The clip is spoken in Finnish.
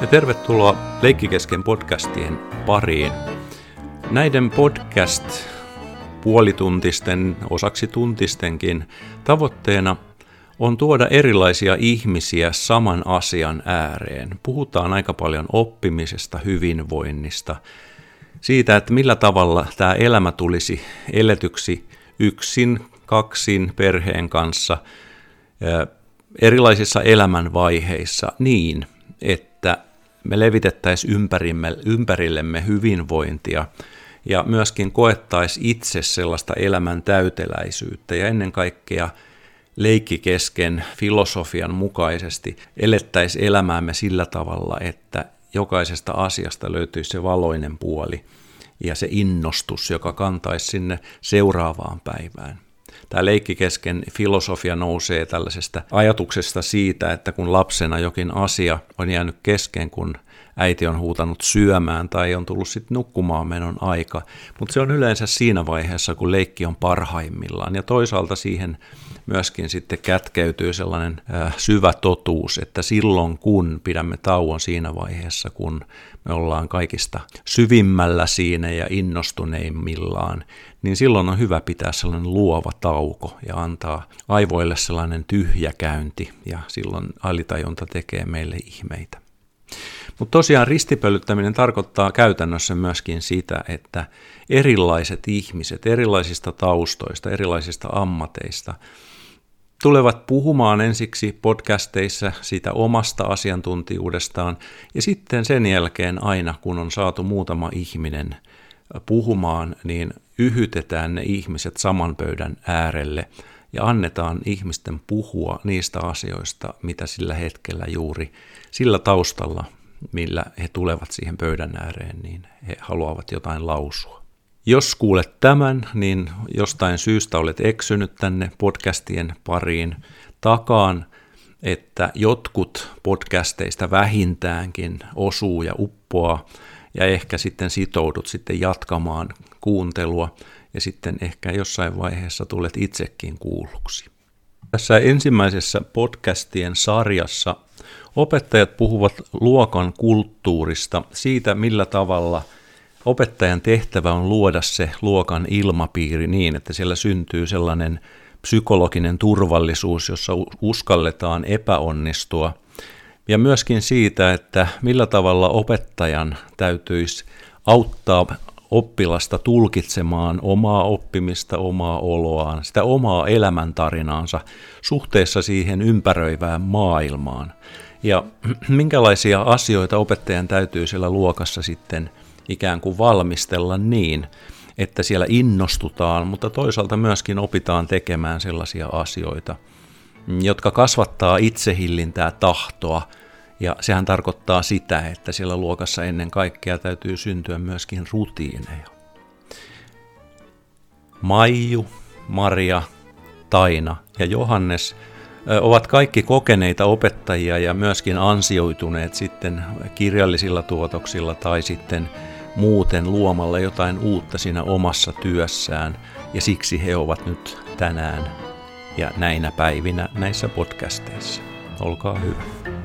ja tervetuloa Leikkikesken podcastien pariin. Näiden podcast puolituntisten, osaksi tuntistenkin tavoitteena on tuoda erilaisia ihmisiä saman asian ääreen. Puhutaan aika paljon oppimisesta, hyvinvoinnista, siitä, että millä tavalla tämä elämä tulisi eletyksi yksin, kaksin, perheen kanssa, erilaisissa elämänvaiheissa niin, että me levitettäisiin ympärillemme hyvinvointia ja myöskin koettaisiin itse sellaista elämän täyteläisyyttä ja ennen kaikkea leikkikesken filosofian mukaisesti elettäisiin elämäämme sillä tavalla, että jokaisesta asiasta löytyisi se valoinen puoli ja se innostus, joka kantaisi sinne seuraavaan päivään. Tämä leikkikesken filosofia nousee tällaisesta ajatuksesta siitä, että kun lapsena jokin asia on jäänyt kesken, kun äiti on huutanut syömään tai on tullut sitten nukkumaan menon aika, mutta se on yleensä siinä vaiheessa, kun leikki on parhaimmillaan. Ja toisaalta siihen myöskin sitten kätkeytyy sellainen äh, syvä totuus, että silloin kun pidämme tauon siinä vaiheessa, kun me ollaan kaikista syvimmällä siinä ja innostuneimmillaan, niin silloin on hyvä pitää sellainen luova tauko ja antaa aivoille sellainen tyhjäkäynti ja silloin alitajunta tekee meille ihmeitä. Mutta tosiaan ristipölyttäminen tarkoittaa käytännössä myöskin sitä, että erilaiset ihmiset erilaisista taustoista, erilaisista ammateista tulevat puhumaan ensiksi podcasteissa siitä omasta asiantuntijuudestaan ja sitten sen jälkeen aina, kun on saatu muutama ihminen puhumaan, niin yhytetään ne ihmiset saman pöydän äärelle ja annetaan ihmisten puhua niistä asioista, mitä sillä hetkellä juuri sillä taustalla, millä he tulevat siihen pöydän ääreen, niin he haluavat jotain lausua. Jos kuulet tämän, niin jostain syystä olet eksynyt tänne podcastien pariin takaan, että jotkut podcasteista vähintäänkin osuu ja uppoaa, ja ehkä sitten sitoudut sitten jatkamaan kuuntelua, ja sitten ehkä jossain vaiheessa tulet itsekin kuulluksi. Tässä ensimmäisessä podcastien sarjassa opettajat puhuvat luokan kulttuurista, siitä millä tavalla – Opettajan tehtävä on luoda se luokan ilmapiiri niin, että siellä syntyy sellainen psykologinen turvallisuus, jossa uskalletaan epäonnistua. Ja myöskin siitä, että millä tavalla opettajan täytyisi auttaa oppilasta tulkitsemaan omaa oppimista, omaa oloaan, sitä omaa elämäntarinaansa suhteessa siihen ympäröivään maailmaan. Ja minkälaisia asioita opettajan täytyy siellä luokassa sitten ikään kuin valmistella niin, että siellä innostutaan, mutta toisaalta myöskin opitaan tekemään sellaisia asioita, jotka kasvattaa itsehillintää tahtoa, ja sehän tarkoittaa sitä, että siellä luokassa ennen kaikkea täytyy syntyä myöskin rutiineja. Maiju, Maria, Taina ja Johannes ovat kaikki kokeneita opettajia ja myöskin ansioituneet sitten kirjallisilla tuotoksilla tai sitten muuten luomalla jotain uutta siinä omassa työssään, ja siksi he ovat nyt tänään ja näinä päivinä näissä podcasteissa. Olkaa hyvä.